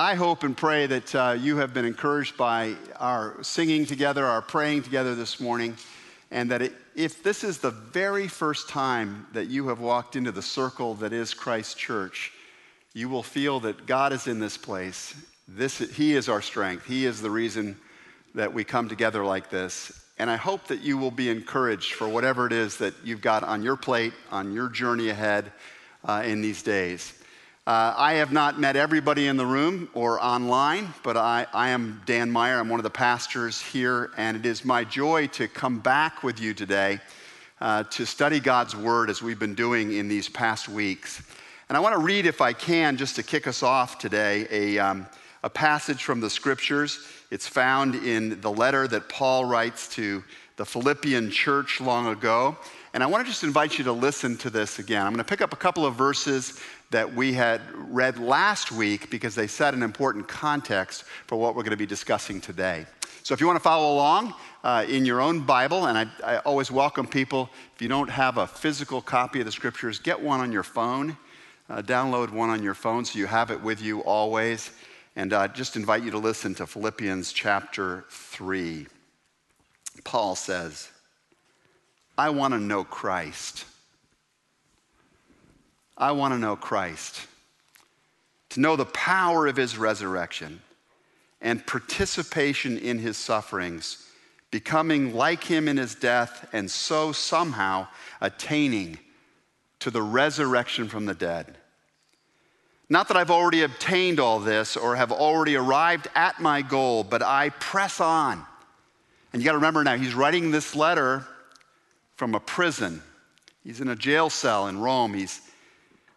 I hope and pray that uh, you have been encouraged by our singing together, our praying together this morning, and that it, if this is the very first time that you have walked into the circle that is Christ Church, you will feel that God is in this place. This, he is our strength. He is the reason that we come together like this. And I hope that you will be encouraged for whatever it is that you've got on your plate, on your journey ahead uh, in these days. Uh, I have not met everybody in the room or online, but I, I, am Dan Meyer. I'm one of the pastors here, and it is my joy to come back with you today uh, to study God's Word as we've been doing in these past weeks. And I want to read, if I can, just to kick us off today, a, um, a passage from the Scriptures. It's found in the letter that Paul writes to the Philippian church long ago. And I want to just invite you to listen to this again. I'm going to pick up a couple of verses that we had read last week because they set an important context for what we're going to be discussing today. So if you want to follow along uh, in your own Bible, and I, I, always welcome people, if you don't have a physical copy of the scriptures, get one on your phone. Uh, download one on your phone so you have it with you always. And I uh, just invite you to listen to Philippians chapter 3. Paul says, I want to know Christ I want to know Christ, to know the power of his resurrection and participation in his sufferings, becoming like him in his death, and so somehow attaining to the resurrection from the dead. Not that I've already obtained all this or have already arrived at my goal, but I press on. And you got to remember now, he's writing this letter from a prison. He's in a jail cell in Rome. He's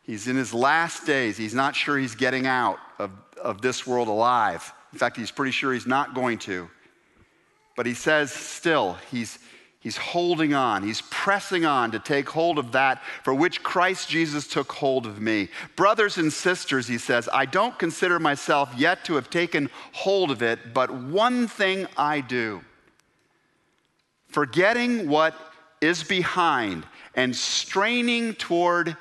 He's in his last days. He's not sure he's getting out of, of this world alive. In fact, he's pretty sure he's not going to. But he says still, he's, he's holding on. He's pressing on to take hold of that for which Christ Jesus took hold of me. Brothers and sisters, he says, I don't consider myself yet to have taken hold of it, but one thing I do. Forgetting what is behind and straining toward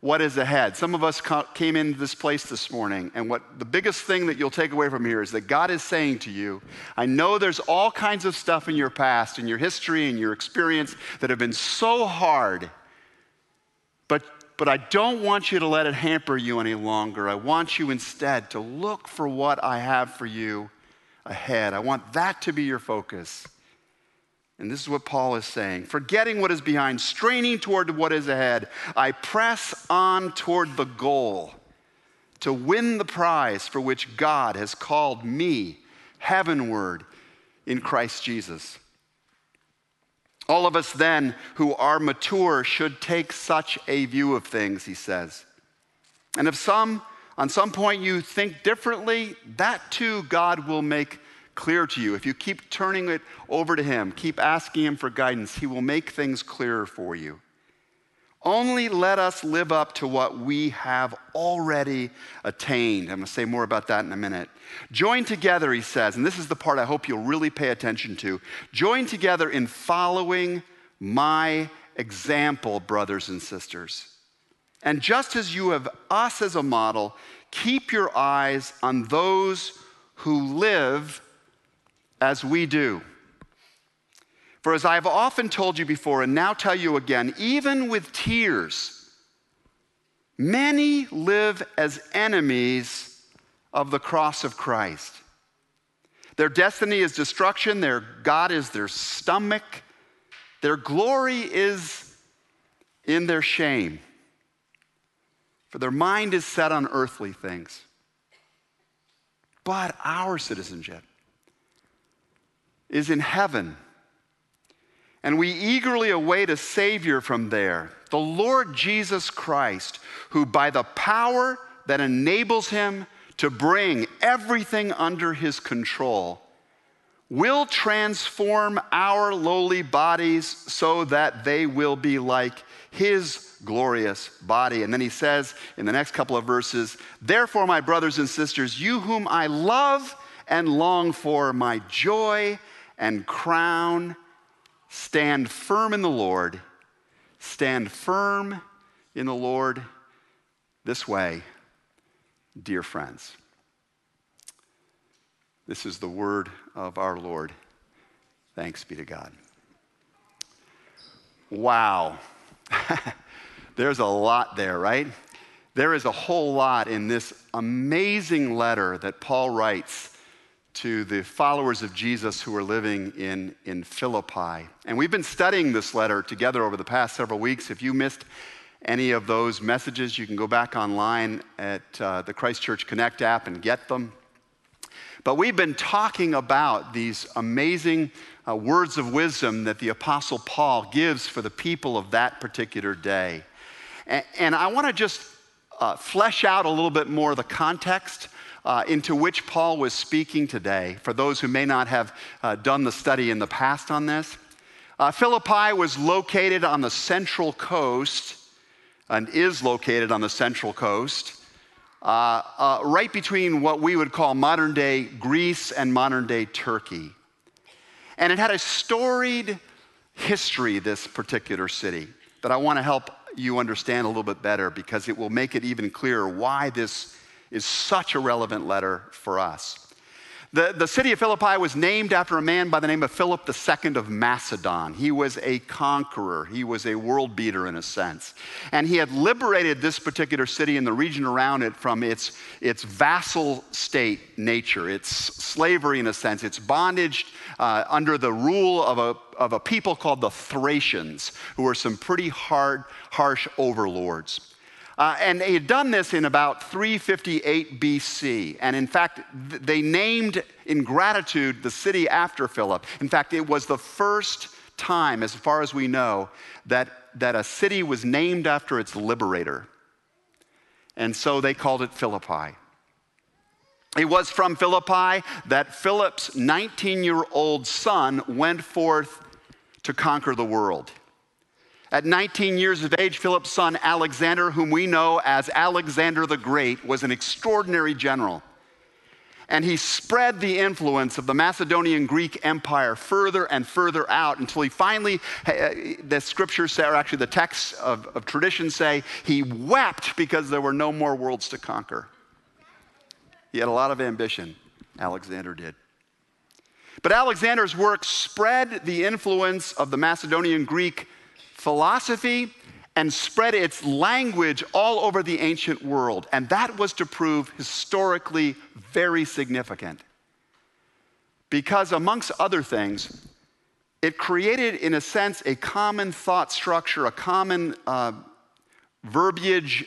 what is ahead. Some of us came into this place this morning, and what the biggest thing that you'll take away from here is that God is saying to you, I know there's all kinds of stuff in your past, in your history, in your experience that have been so hard, but, but I don't want you to let it hamper you any longer. I want you instead to look for what I have for you ahead. I want that to be your focus. And this is what Paul is saying forgetting what is behind, straining toward what is ahead, I press on toward the goal to win the prize for which God has called me heavenward in Christ Jesus. All of us then who are mature should take such a view of things, he says. And if some, on some point you think differently, that too God will make clear to you. If you keep turning it over to Him, keep asking Him for guidance, He will make things clearer for you. Only let us live up to what we have already attained. I'm going to say more about that in a minute. Join together, he says, and this is the part I hope you'll really pay attention to. Join together in following my example, brothers and sisters. And just as you have us as a model, keep your eyes on those who live as we do. For as I have often told you before, and now tell you again, even with tears, many live as enemies of the cross of Christ. Their destiny is destruction, their God is their stomach, their glory is in their shame. For their mind is set on earthly things. But our citizenship is in heaven. And we eagerly await a Savior from there, the Lord Jesus Christ, who by the power that enables him to bring everything under his control, will transform our lowly bodies so that they will be like his glorious body. And then he says in the next couple of verses, Therefore, my brothers and sisters, you whom I love and long for, my joy and crown. Stand firm in the Lord. Stand firm in the Lord this way, dear friends. This is the word of our Lord. Thanks be to God. Wow. There's a lot there, right? There is a whole lot in this amazing letter that Paul writes to the followers of Jesus who are living in, in Philippi. And we've been studying this letter together over the past several weeks. If you missed any of those messages, you can go back online at uh, the Christchurch Connect app and get them. But we've been talking about these amazing uh, words of wisdom that the Apostle Paul gives for the people of that particular day. And, and I want to just uh, flesh out a little bit more the context uh, into which Paul was speaking today for those who may not have uh, done the study in the past on this. Uh, Philippi was located on the central coast and is located on the central coast uh, uh, right between what we would call modern day Greece and modern day Turkey. And it had a storied history, this particular city, that I want to help you understand a little bit better because it will make it even clearer why this is such a relevant letter for us. The, the city of Philippi was named after a man by the name of Philip II of Macedon. He was a conqueror, he was a world beater in a sense. And he had liberated this particular city and the region around it from its, its vassal state nature, its slavery in a sense, its bondage uh, under the rule of a, of a people called the Thracians, who were some pretty hard, harsh overlords. Uh, and they had done this in about 358 BC. And in fact, th- they named in gratitude the city after Philip. In fact, it was the first time, as far as we know, that, that a city was named after its liberator. And so they called it Philippi. It was from Philippi that Philip's 19 year old son went forth to conquer the world. At 19 years of age, Philip's son Alexander, whom we know as Alexander the Great, was an extraordinary general. And he spread the influence of the Macedonian Greek Empire further and further out until he finally, uh, the scriptures say, or actually the texts of, of tradition say, he wept because there were no more worlds to conquer. He had a lot of ambition, Alexander did. But Alexander's work spread the influence of the Macedonian Greek philosophy and spread its language all over the ancient world. And that was to prove historically very significant. Because, amongst other things, it created, in a sense, a common thought structure, a common uh, verbiage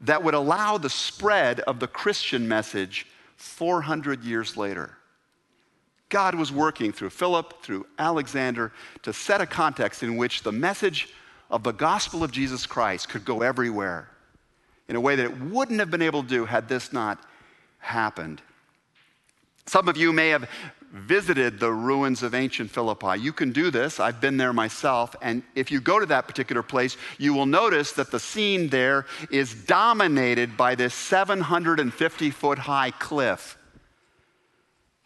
that would allow the spread of the Christian message 400 years later. God was working through Philip, through Alexander, to set a context in which the message of the gospel of Jesus Christ could go everywhere in a way that it wouldn't have been able to do had this not happened. Some of you may have visited the ruins of ancient Philippi. You can do this. I've been there myself. And if you go to that particular place, you will notice that the scene there is dominated by this 750 foot high cliff.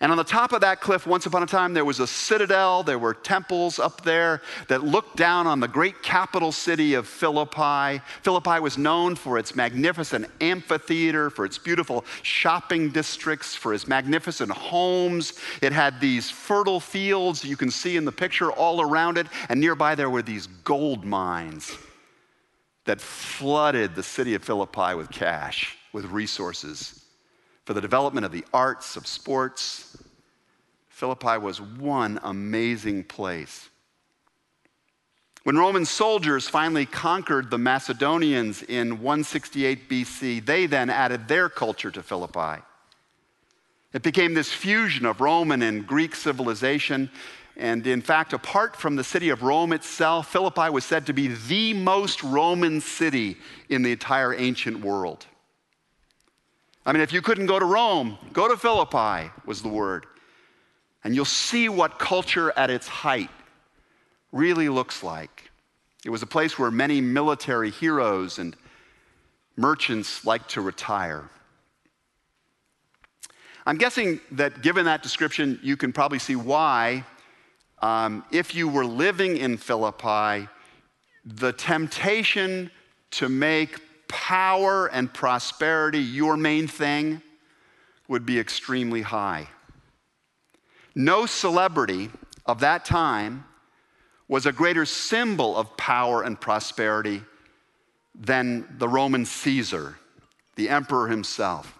And on the top of that cliff, once upon a time, there was a citadel. There were temples up there that looked down on the great capital city of Philippi. Philippi was known for its magnificent amphitheater, for its beautiful shopping districts, for its magnificent homes. It had these fertile fields you can see in the picture all around it. And nearby, there were these gold mines that flooded the city of Philippi with cash, with resources for the development of the arts, of sports. Philippi was one amazing place. When Roman soldiers finally conquered the Macedonians in 168 BC, they then added their culture to Philippi. It became this fusion of Roman and Greek civilization. And in fact, apart from the city of Rome itself, Philippi was said to be the most Roman city in the entire ancient world. I mean, if you couldn't go to Rome, go to Philippi, was the word. And you'll see what culture at its height really looks like. It was a place where many military heroes and merchants liked to retire. I'm guessing that given that description, you can probably see why, um, if you were living in Philippi, the temptation to make power and prosperity your main thing would be extremely high. No celebrity of that time was a greater symbol of power and prosperity than the Roman Caesar, the emperor himself.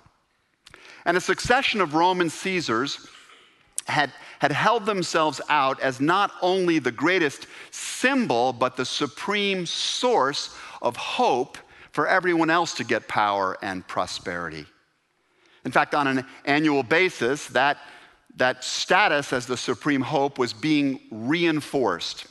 And a succession of Roman Caesars had, had held themselves out as not only the greatest symbol, but the supreme source of hope for everyone else to get power and prosperity. In fact, on an annual basis, that, that status as the supreme hope was being reinforced.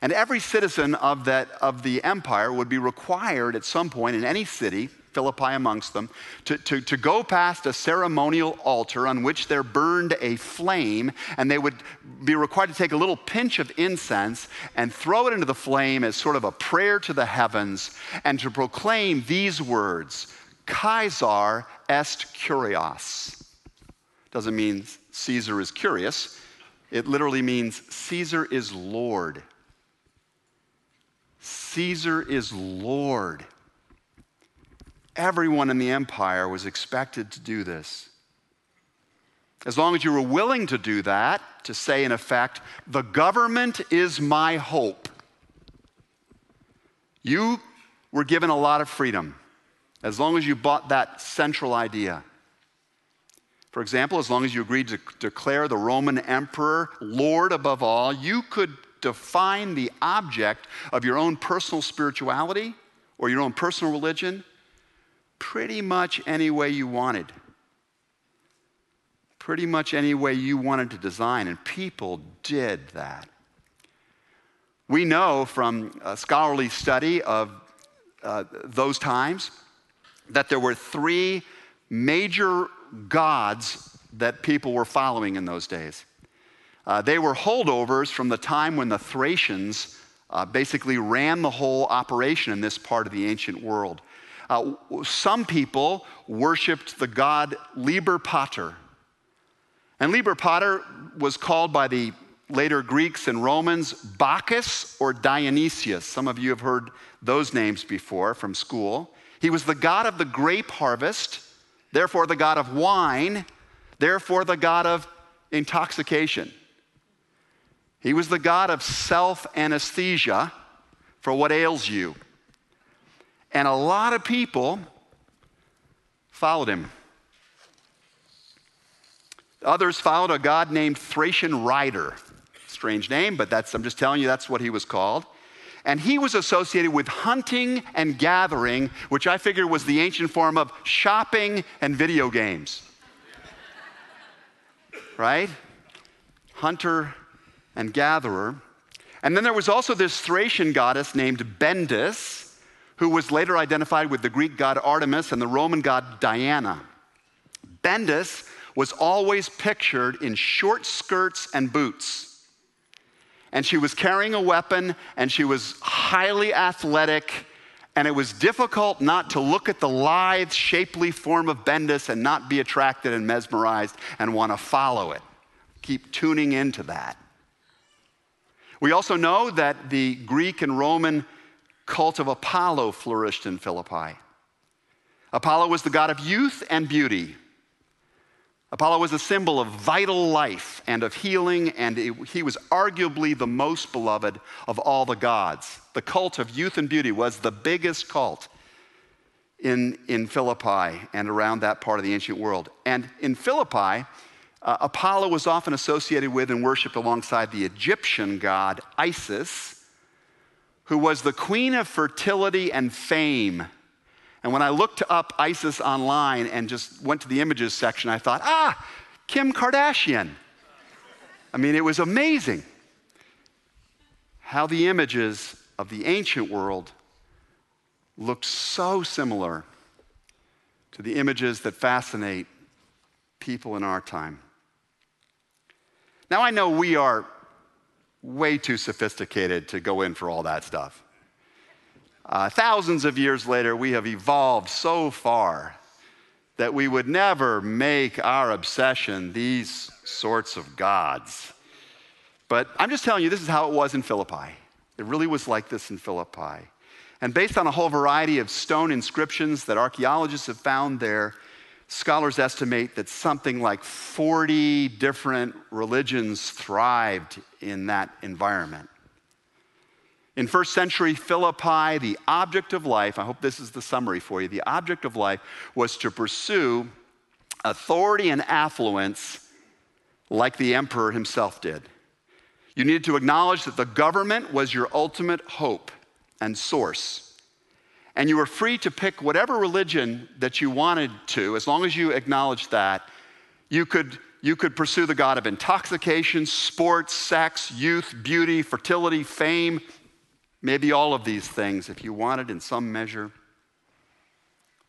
And every citizen of, that, of the empire would be required at some point in any city, Philippi amongst them, to, to, to go past a ceremonial altar on which there burned a flame, and they would be required to take a little pinch of incense and throw it into the flame as sort of a prayer to the heavens, and to proclaim these words Caesar est kyrios. Doesn't mean Caesar is curious, it literally means Caesar is Lord. Caesar is Lord. Everyone in the empire was expected to do this. As long as you were willing to do that, to say, in effect, the government is my hope, you were given a lot of freedom. As long as you bought that central idea. For example, as long as you agreed to declare the Roman emperor Lord above all, you could define the object of your own personal spirituality or your own personal religion pretty much any way you wanted. Pretty much any way you wanted to design, and people did that. We know from a scholarly study of uh, those times that there were three major gods that people were following in those days. Uh, they were holdovers from the time when the Thracians uh, basically ran the whole operation in this part of the ancient world. Uh, some people worshiped the god Liber Pater. And Liber Pater was called by the later Greeks and Romans Bacchus or Dionysius. Some of you have heard those names before from school. He was the god of the grape harvest, therefore, the god of wine, therefore, the god of intoxication. He was the God of self anesthesia for what ails you. And a lot of people followed him. Others followed a god named Thracian Rider. Strange name, but that's, I'm just telling you, that's what he was called. And he was associated with hunting and gathering, which I figured was the ancient form of shopping and video games. right? Hunter and gatherer. And then there was also this Thracian goddess named Bendis, who was later identified with the Greek god Artemis and the Roman god Diana. Bendis was always pictured in short skirts and boots. And she was carrying a weapon and she was highly athletic. And it was difficult not to look at the lithe, shapely form of Bendis and not be attracted and mesmerized and want to follow it. Keep tuning into that. We also know that the Greek and Roman cult of Apollo flourished in Philippi. Apollo was the god of youth and beauty. Apollo was a symbol of vital life and of healing, and it, he was arguably the most beloved of all the gods. The cult of youth and beauty was the biggest cult in, in Philippi and around that part of the ancient world. And in Philippi, uh, Apollo was often associated with and worshiped alongside the Egyptian god Isis, who was the queen of fertility and fame. And when I looked up Isis online and just went to the images section, I thought, ah, Kim Kardashian. I mean, it was amazing how the images of the ancient world looked so similar to the images that fascinate people in our time. Now, I know we are way too sophisticated to go in for all that stuff. Uh, thousands of years later, we have evolved so far that we would never make our obsession these sorts of gods. But I'm just telling you, this is how it was in Philippi. It really was like this in Philippi. And based on a whole variety of stone inscriptions that archaeologists have found there, scholars estimate that something like 40 different religions thrived in that environment. In first century Philippi, the object of life, I hope this is the summary for you, the object of life was to pursue authority and affluence like the emperor himself did. You needed to acknowledge that the government was your ultimate hope and source. And you were free to pick whatever religion that you wanted to, as long as you acknowledged that. You could, you could pursue the God of intoxication, sports, sex, youth, beauty, fertility, fame, Maybe all of these things, if you wanted in some measure.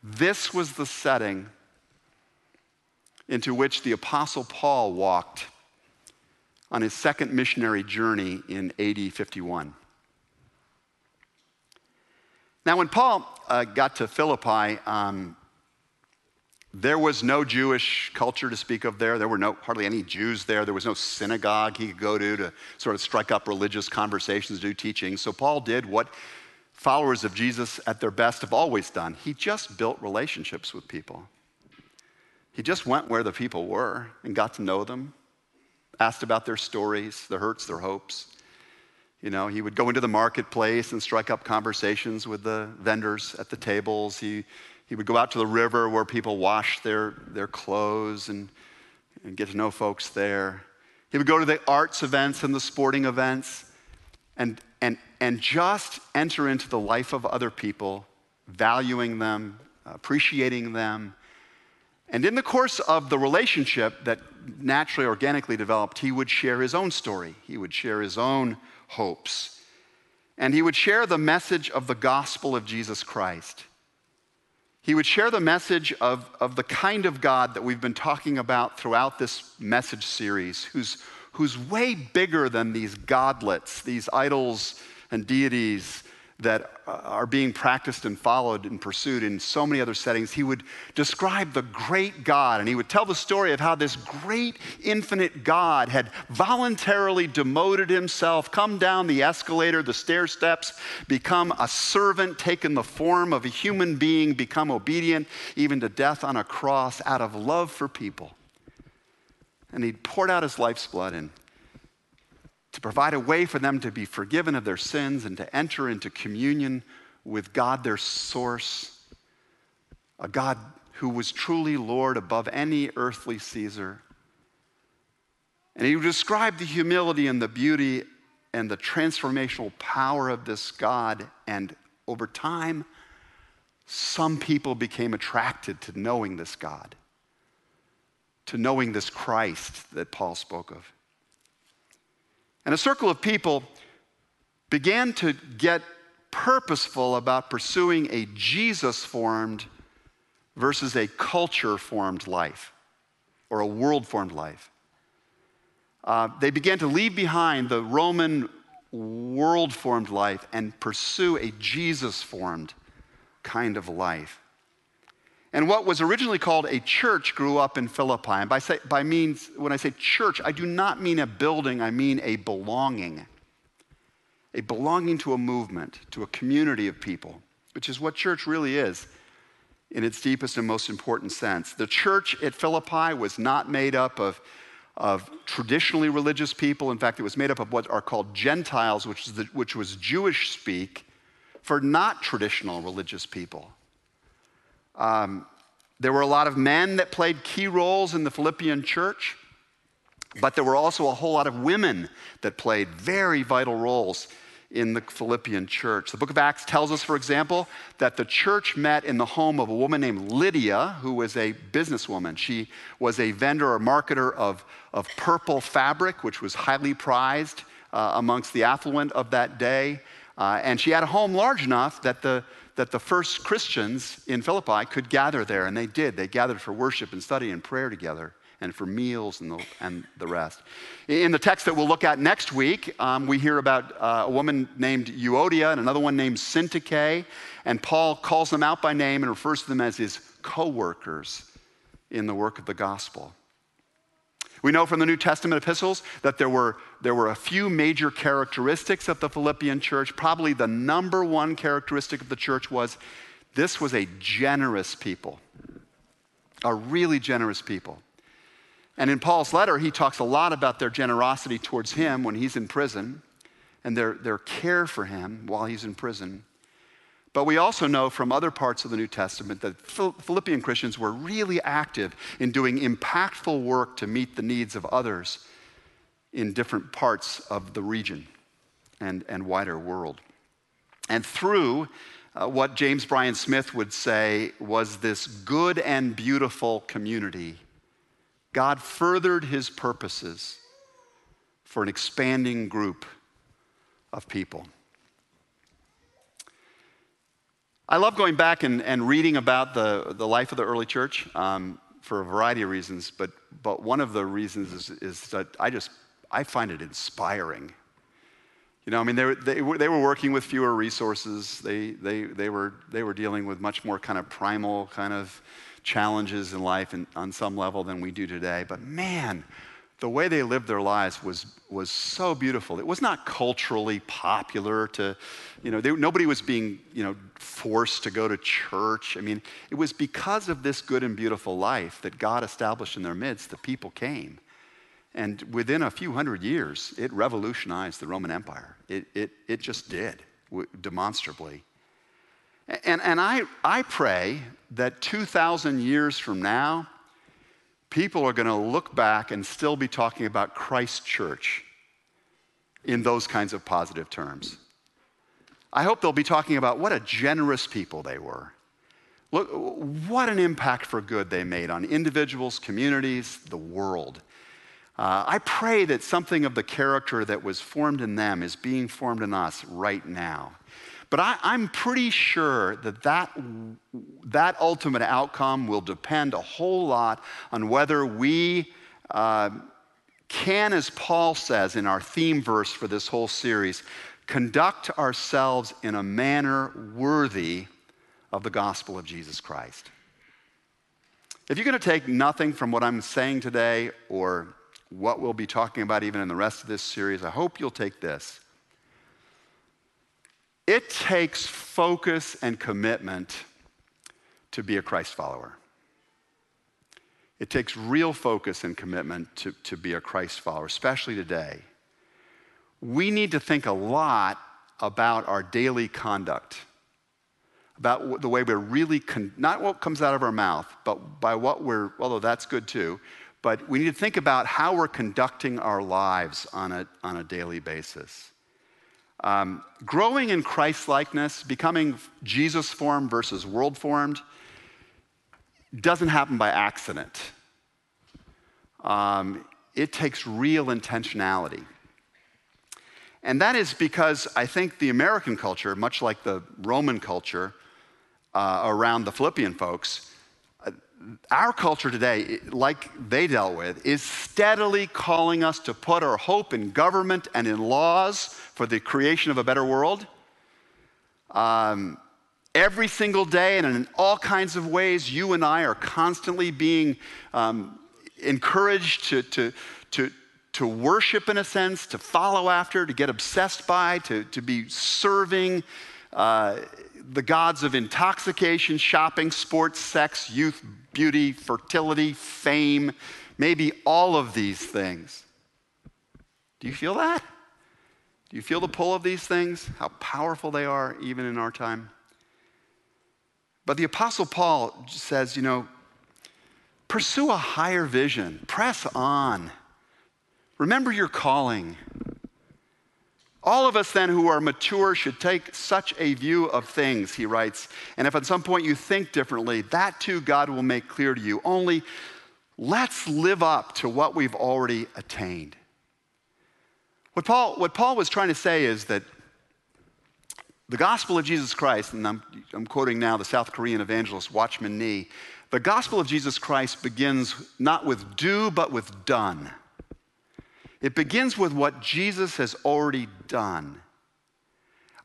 This was the setting into which the Apostle Paul walked on his second missionary journey in AD 51. Now, when Paul uh, got to Philippi, um, there was no Jewish culture to speak of there. There were no, hardly any Jews there. There was no synagogue he could go to to sort of strike up religious conversations, do teaching. So Paul did what followers of Jesus at their best have always done he just built relationships with people. He just went where the people were and got to know them, asked about their stories, their hurts, their hopes. You know, he would go into the marketplace and strike up conversations with the vendors at the tables. He he would go out to the river where people washed their, their clothes and, and get to know folks there. He would go to the arts events and the sporting events and, and, and just enter into the life of other people, valuing them, appreciating them. And in the course of the relationship that naturally, organically developed, he would share his own story. He would share his own hopes. And he would share the message of the gospel of Jesus Christ. He would share the message of, of the kind of God that we've been talking about throughout this message series, who's, who's way bigger than these godlets, these idols and deities that uh, are being practiced and followed and pursued in so many other settings, he would describe the great God and he would tell the story of how this great infinite God had voluntarily demoted himself, come down the escalator, the stair steps, become a servant, taken the form of a human being, become obedient even to death on a cross out of love for people. And he poured out his life's blood and to provide a way for them to be forgiven of their sins and to enter into communion with God, their source, a God who was truly Lord above any earthly Caesar. And he described the humility and the beauty and the transformational power of this God. And over time, some people became attracted to knowing this God, to knowing this Christ that Paul spoke of. And a circle of people began to get purposeful about pursuing a Jesus formed versus a culture formed life or a world formed life. Uh, they began to leave behind the Roman world formed life and pursue a Jesus formed kind of life. And what was originally called a church grew up in Philippi. And by, say, by means, when I say church, I do not mean a building, I mean a belonging. A belonging to a movement, to a community of people, which is what church really is in its deepest and most important sense. The church at Philippi was not made up of, of traditionally religious people. In fact, it was made up of what are called Gentiles, which, the, which was Jewish speak for not traditional religious people. Um, there were a lot of men that played key roles in the Philippian church, but there were also a whole lot of women that played very vital roles in the Philippian church. The book of Acts tells us, for example, that the church met in the home of a woman named Lydia, who was a businesswoman. She was a vendor or marketer of, of purple fabric, which was highly prized uh, amongst the affluent of that day. Uh, and she had a home large enough that the that the first Christians in Philippi could gather there, and they did. They gathered for worship and study and prayer together and for meals and the, and the rest. In the text that we'll look at next week, um, we hear about uh, a woman named Euodia and another one named Syntyche, and Paul calls them out by name and refers to them as his co workers in the work of the gospel. We know from the New Testament epistles that there were, there were a few major characteristics of the Philippian church. Probably the number one characteristic of the church was this was a generous people. a really generous people. And in Paul's letter, he talks a lot about their generosity towards him when he's in prison and their, their care for him while he's in prison. But we also know from other parts of the New Testament that Philippian Christians were really active in doing impactful work to meet the needs of others in different parts of the region and, and wider world. And through uh, what James Bryan Smith would say was this good and beautiful community, God furthered his purposes for an expanding group of people. I love going back and, and reading about the, the life of the early church um, for a variety of reasons, but, but one of the reasons is, is that I just I find it inspiring. You know, I mean, they, they, they were working with fewer resources. They, they, they, were, they were dealing with much more kind of primal kind of challenges in life and, on some level than we do today. But man, the way they lived their lives was, was so beautiful. It was not culturally popular to, you know, they, nobody was being, you know, forced to go to church. I mean, it was because of this good and beautiful life that God established in their midst that people came. And within a few hundred years, it revolutionized the Roman Empire. It, it, it just did, demonstrably. And, and I, I pray that 2,000 years from now, people are going to look back and still be talking about Christ Church in those kinds of positive terms. I hope they'll be talking about what a generous people they were. Look, what an impact for good they made on individuals, communities, the world. Uh, I pray that something of the character that was formed in them is being formed in us right now. But I, am pretty sure that, that that ultimate outcome will depend a whole lot on whether we uh, can, as Paul says in our theme verse for this whole series, conduct ourselves in a manner worthy of the gospel of Jesus Christ. If you're going to take nothing from what I'm saying today or what we'll be talking about even in the rest of this series, I hope you'll take this. It takes focus and commitment to be a Christ follower. It takes real focus and commitment to, to be a Christ follower, especially today. We need to think a lot about our daily conduct, about the way we're really, con- not what comes out of our mouth, but by what we're, although that's good too, but we need to think about how we're conducting our lives on a, on a daily basis. Um, growing in Christ likeness, becoming Jesus formed versus world formed, doesn't happen by accident. Um, it takes real intentionality. And that is because I think the American culture, much like the Roman culture uh, around the Philippian folks, our culture today, like they dealt with, is steadily calling us to put our hope in government and in laws for the creation of a better world. Um, every single day and in all kinds of ways, you and I are constantly being um, encouraged to, to, to, to worship in a sense, to follow after, to get obsessed by, to, to be serving. Uh, the gods of intoxication, shopping, sports, sex, youth, beauty, fertility, fame, maybe all of these things. Do you feel that? Do you feel the pull of these things? How powerful they are, even in our time? But the Apostle Paul says, you know, pursue a higher vision, press on, remember your calling. All of us then who are mature should take such a view of things, he writes. And if at some point you think differently, that too God will make clear to you. Only let's live up to what we've already attained. What Paul, what Paul was trying to say is that the gospel of Jesus Christ, and I'm, I'm quoting now the South Korean evangelist Watchman Nee, the gospel of Jesus Christ begins not with do, but with done. It begins with what Jesus has already done.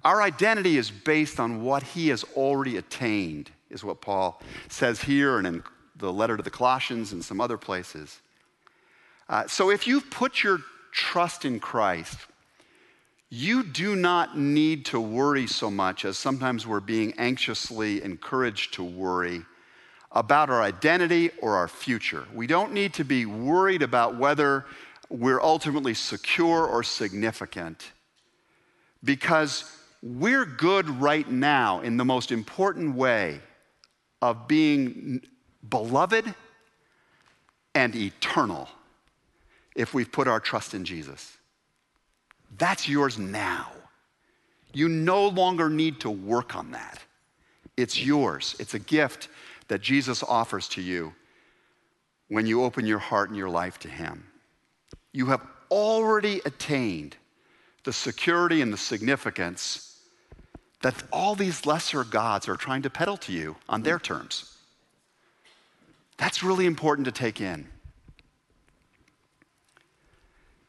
Our identity is based on what he has already attained, is what Paul says here and in the letter to the Colossians and some other places. Uh, so if you've put your trust in Christ, you do not need to worry so much as sometimes we're being anxiously encouraged to worry about our identity or our future. We don't need to be worried about whether we're ultimately secure or significant because we're good right now in the most important way of being beloved and eternal if we've put our trust in Jesus. That's yours now. You no longer need to work on that. It's yours. It's a gift that Jesus offers to you when you open your heart and your life to Him. You have already attained the security and the significance that all these lesser gods are trying to peddle to you on their terms. That's really important to take in.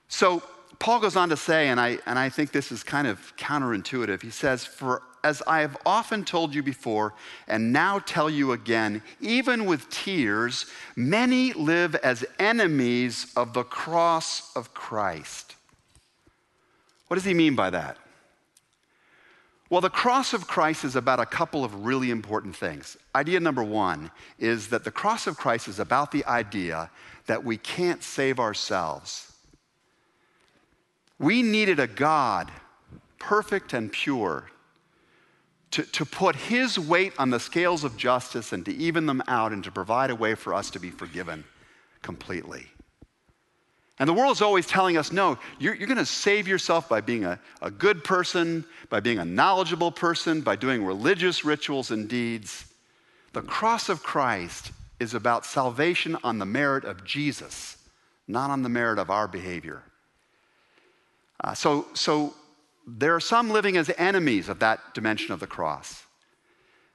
So, Paul goes on to say, and I, and I think this is kind of counterintuitive. He says, For as I have often told you before, and now tell you again, even with tears, many live as enemies of the cross of Christ. What does he mean by that? Well, the cross of Christ is about a couple of really important things. Idea number one is that the cross of Christ is about the idea that we can't save ourselves. We needed a God, perfect and pure, to, to put his weight on the scales of justice and to even them out and to provide a way for us to be forgiven completely. And the world is always telling us no, you're, you're going to save yourself by being a, a good person, by being a knowledgeable person, by doing religious rituals and deeds. The cross of Christ is about salvation on the merit of Jesus, not on the merit of our behavior. Uh, so, so there are some living as enemies of that dimension of the cross.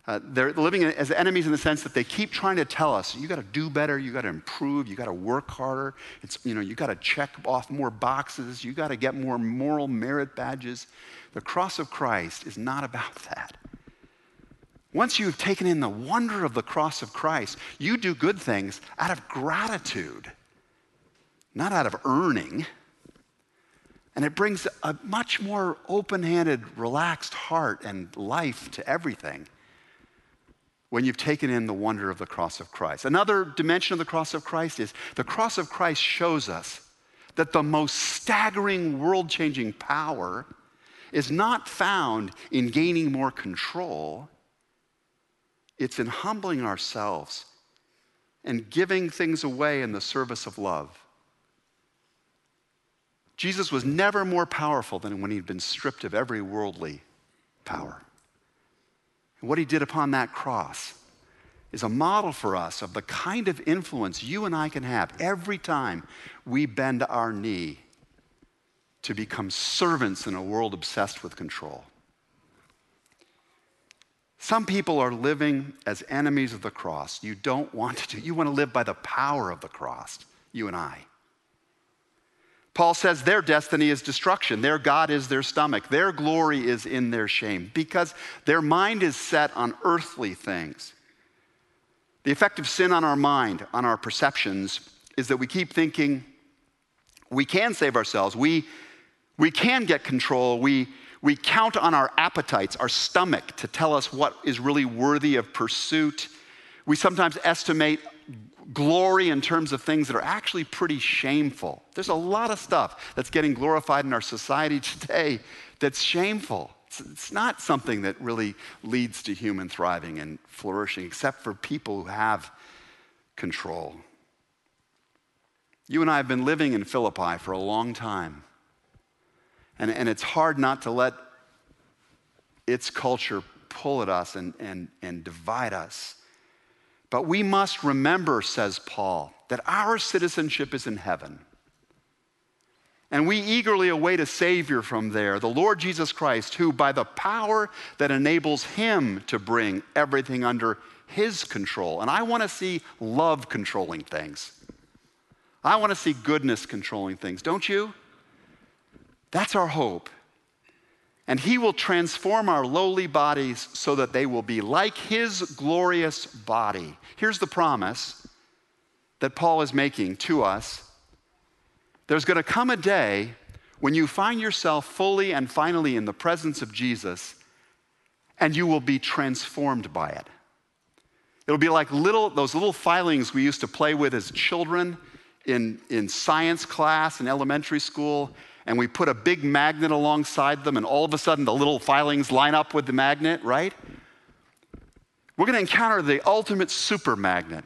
Uh, they're living as enemies in the sense that they keep trying to tell us you got to do better you got to improve you got to work harder. It's you know you got to check off more boxes you got to get more moral merit badges. The cross of christ is not about that. Once you've taken in the wonder of the cross of christ you do good things out of gratitude not out of earning and it brings a much more open handed, relaxed heart and life to everything when you've taken in the wonder of the cross of Christ. Another dimension of the cross of Christ is the cross of Christ shows us that the most staggering, world changing power is not found in gaining more control, it's in humbling ourselves and giving things away in the service of love. Jesus was never more powerful than when he'd been stripped of every worldly power. And what he did upon that cross is a model for us of the kind of influence you and I can have every time we bend our knee to become servants in a world obsessed with control. Some people are living as enemies of the cross. You don't want to. Do, you want to live by the power of the cross, you and I. Paul says their destiny is destruction. Their God is their stomach. Their glory is in their shame because their mind is set on earthly things. The effect of sin on our mind, on our perceptions, is that we keep thinking we can save ourselves. We, we can get control. We, we count on our appetites, our stomach, to tell us what is really worthy of pursuit. We sometimes estimate glory in terms of things that are actually pretty shameful. There's a lot of stuff that's getting glorified in our society today that's shameful. It's, it's, not something that really leads to human thriving and flourishing, except for people who have control. You and I have been living in Philippi for a long time. And, and it's hard not to let its culture pull at us and, and, and divide us. But we must remember, says Paul, that our citizenship is in heaven. And we eagerly await a Savior from there, the Lord Jesus Christ, who, by the power that enables Him to bring everything under His control, and I want to see love controlling things. I want to see goodness controlling things, don't you? That's our hope. And he will transform our lowly bodies so that they will be like his glorious body. Here's the promise that Paul is making to us there's going to come a day when you find yourself fully and finally in the presence of Jesus, and you will be transformed by it. It'll be like little, those little filings we used to play with as children in, in science class in elementary school, and we put a big magnet alongside them, and all of a sudden the little filings line up with the magnet, right? We're going to encounter the ultimate super magnet.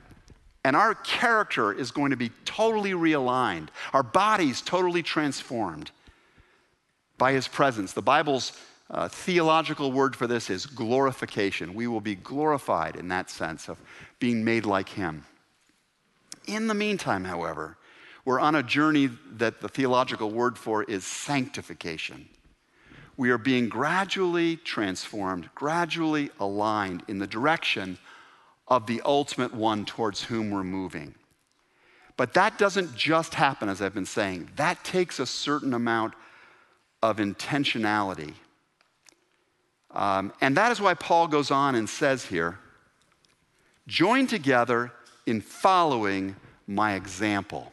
And our character is going to be totally realigned, our bodies totally transformed by his presence. The Bible's uh, theological word for this is glorification. We will be glorified in that sense of being made like him. In the meantime, however, we're on a journey that the theological word for is sanctification. We are being gradually transformed, gradually aligned in the direction of the ultimate one towards whom we're moving. But that doesn't just happen, as I've been saying. That takes a certain amount of intentionality. Um, and that is why Paul goes on and says here join together in following my example.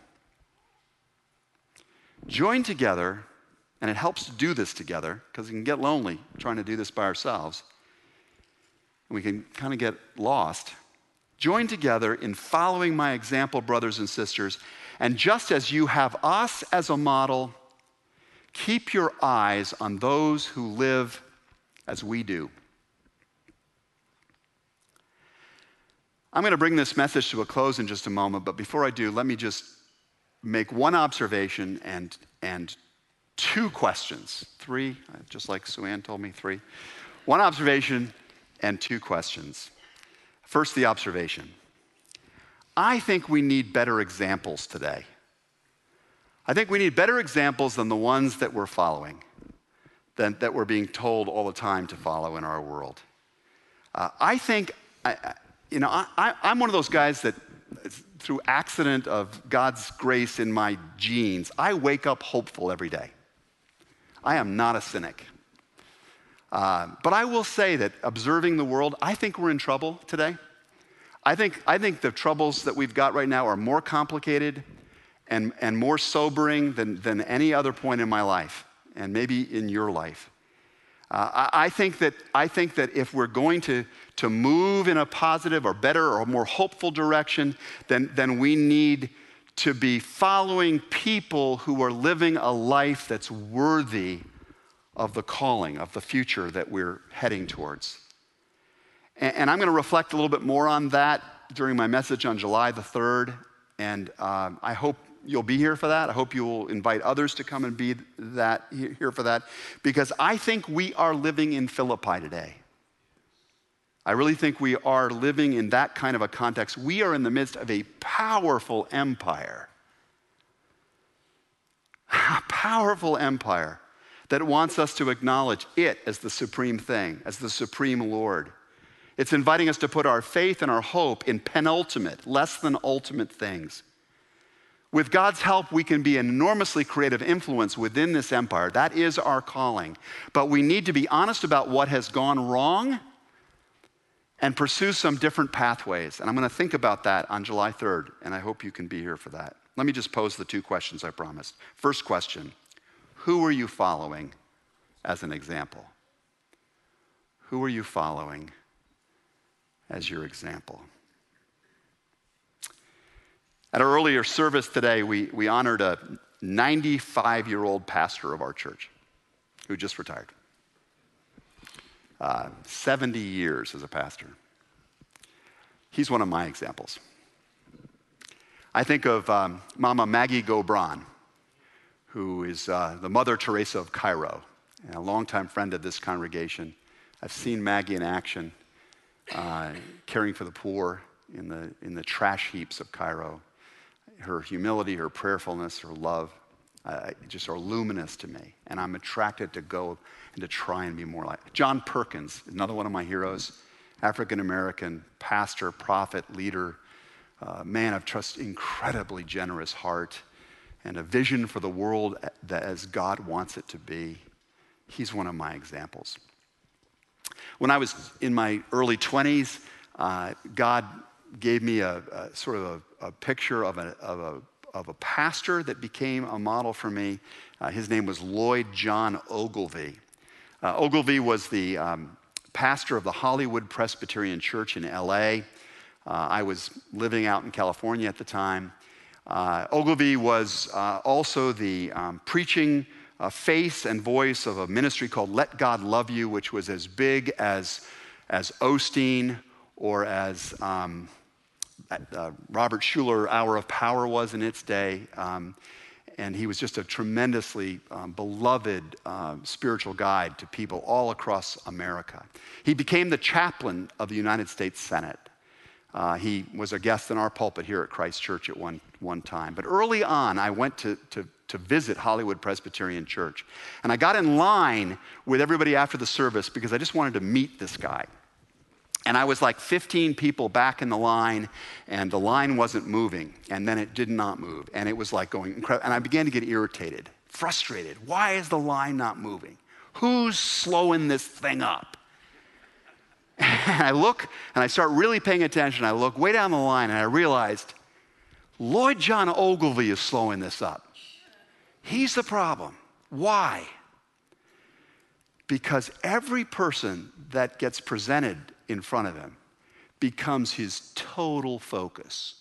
Join together, and it helps to do this together because we can get lonely trying to do this by ourselves. And we can kind of get lost. Join together in following my example, brothers and sisters. And just as you have us as a model, keep your eyes on those who live as we do. I'm going to bring this message to a close in just a moment, but before I do, let me just make one observation and, and two questions. Three, just like Suanne told me, three. One observation and two questions. First, the observation. I think we need better examples today. I think we need better examples than the ones that we're following, than, that we're being told all the time to follow in our world. Uh, I think, I, you know, I, I'm one of those guys that, through accident of God's grace in my genes, I wake up hopeful every day. I am not a cynic. Uh, but I will say that observing the world, I think we're in trouble today. I think, I think the troubles that we've got right now are more complicated and, and more sobering than, than any other point in my life, and maybe in your life. Uh, I, I, think that, I think that if we're going to, to move in a positive or better or more hopeful direction, then, then we need to be following people who are living a life that's worthy of the calling, of the future that we're heading towards. And, and I'm going to reflect a little bit more on that during my message on July the 3rd. And um, I hope you'll be here for that. I hope you'll invite others to come and be that, here for that, because I think we are living in Philippi today. I really think we are living in that kind of a context. We are in the midst of a powerful empire. A powerful empire that wants us to acknowledge it as the supreme thing, as the supreme Lord. It's inviting us to put our faith and our hope in penultimate, less than ultimate things. With God's help, we can be enormously creative influence within this empire. That is our calling. But we need to be honest about what has gone wrong and pursue some different pathways. And I'm going to think about that on July 3rd, and I hope you can be here for that. Let me just pose the two questions I promised. First question who are you following as an example? Who are you following as your example? At our earlier service today, we, we honored a 95 year old pastor of our church who just retired. Uh, 70 years as a pastor. He's one of my examples. I think of um, Mama Maggie Gobran who is uh, the Mother Teresa of Cairo, and a longtime friend of this congregation. I've seen Maggie in action, uh, caring for the poor in the, in the trash heaps of Cairo. Her humility, her prayerfulness, her love uh, just are luminous to me. And I'm attracted to go and to try and be more like John Perkins, another one of my heroes, African American pastor, prophet, leader, uh, man of trust, incredibly generous heart and a vision for the world that as God wants it to be. He's one of my examples. When I was in my early 20s, uh, God gave me a, a sort of a, a picture of a, of, a, of a pastor that became a model for me. Uh, his name was Lloyd John Ogilvie. Uh, Ogilvie was the um, pastor of the Hollywood Presbyterian Church in LA. Uh, I was living out in California at the time. Uh, Ogilvie was uh, also the um, preaching face and voice of a ministry called Let God Love You, which was as big as, as Osteen or as um, uh, Robert Schuller Hour of Power was in its day. Um, and he was just a tremendously um, beloved uh, spiritual guide to people all across America. He became the chaplain of the United States Senate. Uh, he was a guest in our pulpit here at Christ Church at one, one time. But early on, I went to, to, to visit Hollywood Presbyterian Church. And I got in line with everybody after the service because I just wanted to meet this guy. And I was like 15 people back in the line, and the line wasn't moving. And then it did not move. And it was like going incredible. And I began to get irritated, frustrated. Why is the line not moving? Who's slowing this thing up? And I look and I start really paying attention. I look way down the line and I realized Lloyd John Ogilvie is slowing this up. He's the problem. Why? Because every person that gets presented in front of him becomes his total focus.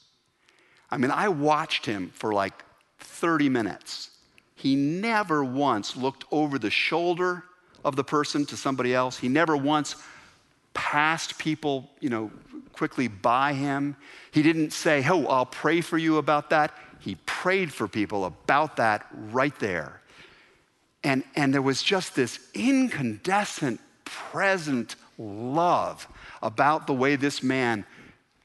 I mean, I watched him for like 30 minutes. He never once looked over the shoulder of the person to somebody else. He never once passed people, you know, quickly by him. He didn't say, "Oh, I'll pray for you about that." He prayed for people about that right there. And, and there was just this incandescent, present love about the way this man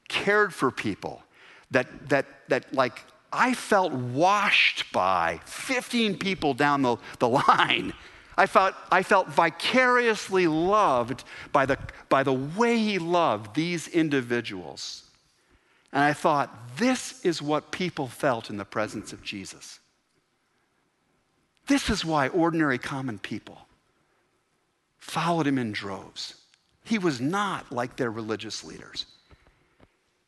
cared for people that, that, that like, I felt washed by 15 people down the, the line. I felt, I felt vicariously loved by the, by the way he loved these individuals. And I thought, this is what people felt in the presence of Jesus. This is why ordinary common people followed him in droves. He was not like their religious leaders.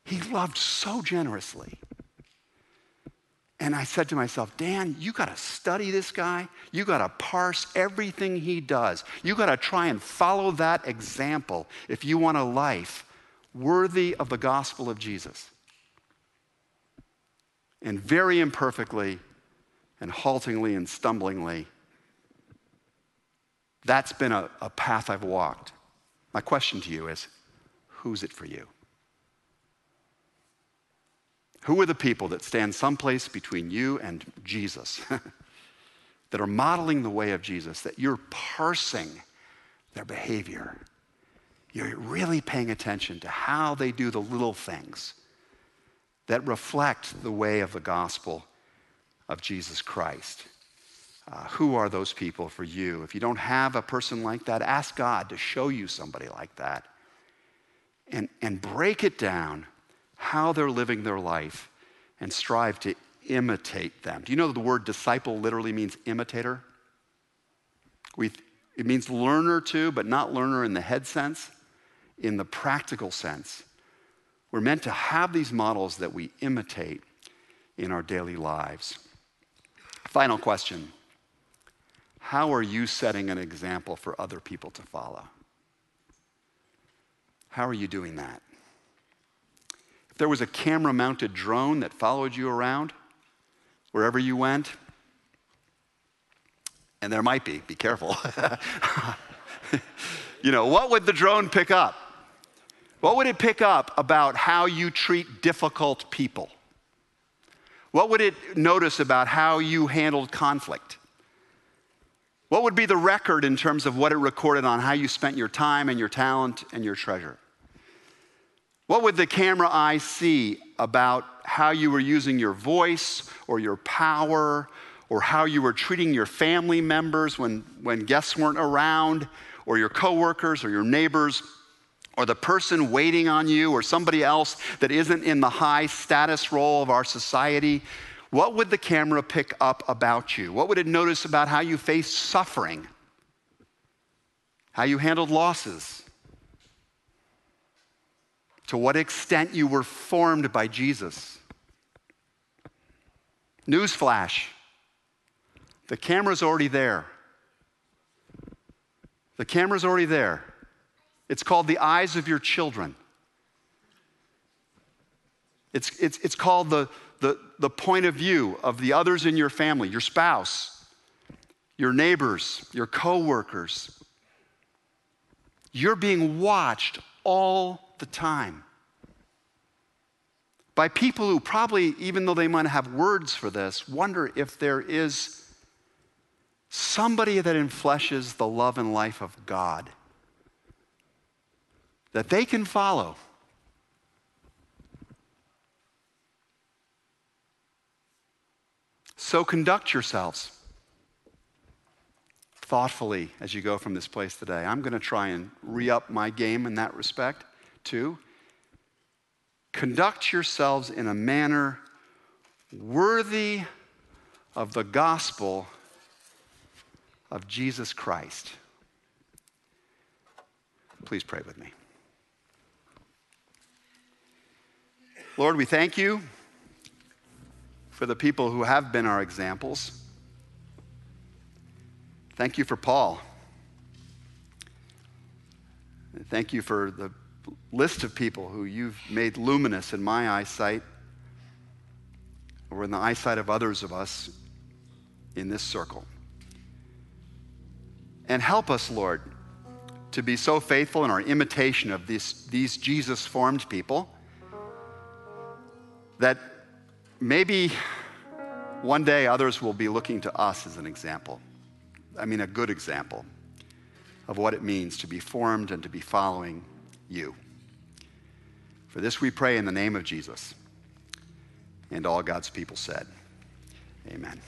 He loved so generously. And I said to myself, Dan, you got to study this guy. You got to parse everything he does. You got to try and follow that example if you want a life worthy of the gospel of Jesus. And very imperfectly and haltingly and stumblingly, that's been a, a path I've walked. My question to you is who's it for you? Who are the people that stand someplace between you and Jesus, that are modeling the way of Jesus, that you're parsing their behavior? You're really paying attention to how they do the little things that reflect the way of the gospel of Jesus Christ. Uh, who are those people for you? If you don't have a person like that, ask God to show you somebody like that and, and break it down how they're living their life and strive to imitate them. Do you know that the word disciple literally means imitator? We, it means learner too, but not learner in the head sense, in the practical sense. We're meant to have these models that we imitate in our daily lives. Final question how are you setting an example for other people to follow? How are you doing that? If there was a camera mounted drone that followed you around wherever you went, and there might be, be careful. you know, what would the drone pick up? What would it pick up about how you treat difficult people? What would it notice about how you handled conflict? What would be the record in terms of what it recorded on how you spent your time and your talent and your treasure? What would the camera eye see about how you were using your voice or your power or how you were treating your family members when, when guests weren't around or your coworkers or your neighbors or the person waiting on you or somebody else that isn't in the high status role of our society? What would the camera pick up about you? What would it notice about how you faced suffering? How you handled losses? To what extent you were formed by Jesus? Newsflash the camera's already there. The camera's already there. It's called the eyes of your children. It's, it's, it's called the, the, the point of view of the others in your family, your spouse, your neighbors, your coworkers. You're being watched all the time by people who probably, even though they might have words for this, wonder if there is somebody that enfleshes the love and life of God that they can follow. So conduct yourselves thoughtfully as you go from this place today. I'm going to try and re up my game in that respect, too. Conduct yourselves in a manner worthy of the gospel of Jesus Christ. Please pray with me. Lord, we thank you for the people who have been our examples. Thank you for Paul. Thank you for the list of people who you've made luminous in my eyesight or in the eyesight of others of us in this circle. And help us, Lord, to be so faithful in our imitation of these Jesus formed people that maybe one day others will be looking to us as an example. I mean, a good example of what it means to be formed and to be following you. For this we pray in the name of Jesus. And all God's people said, Amen.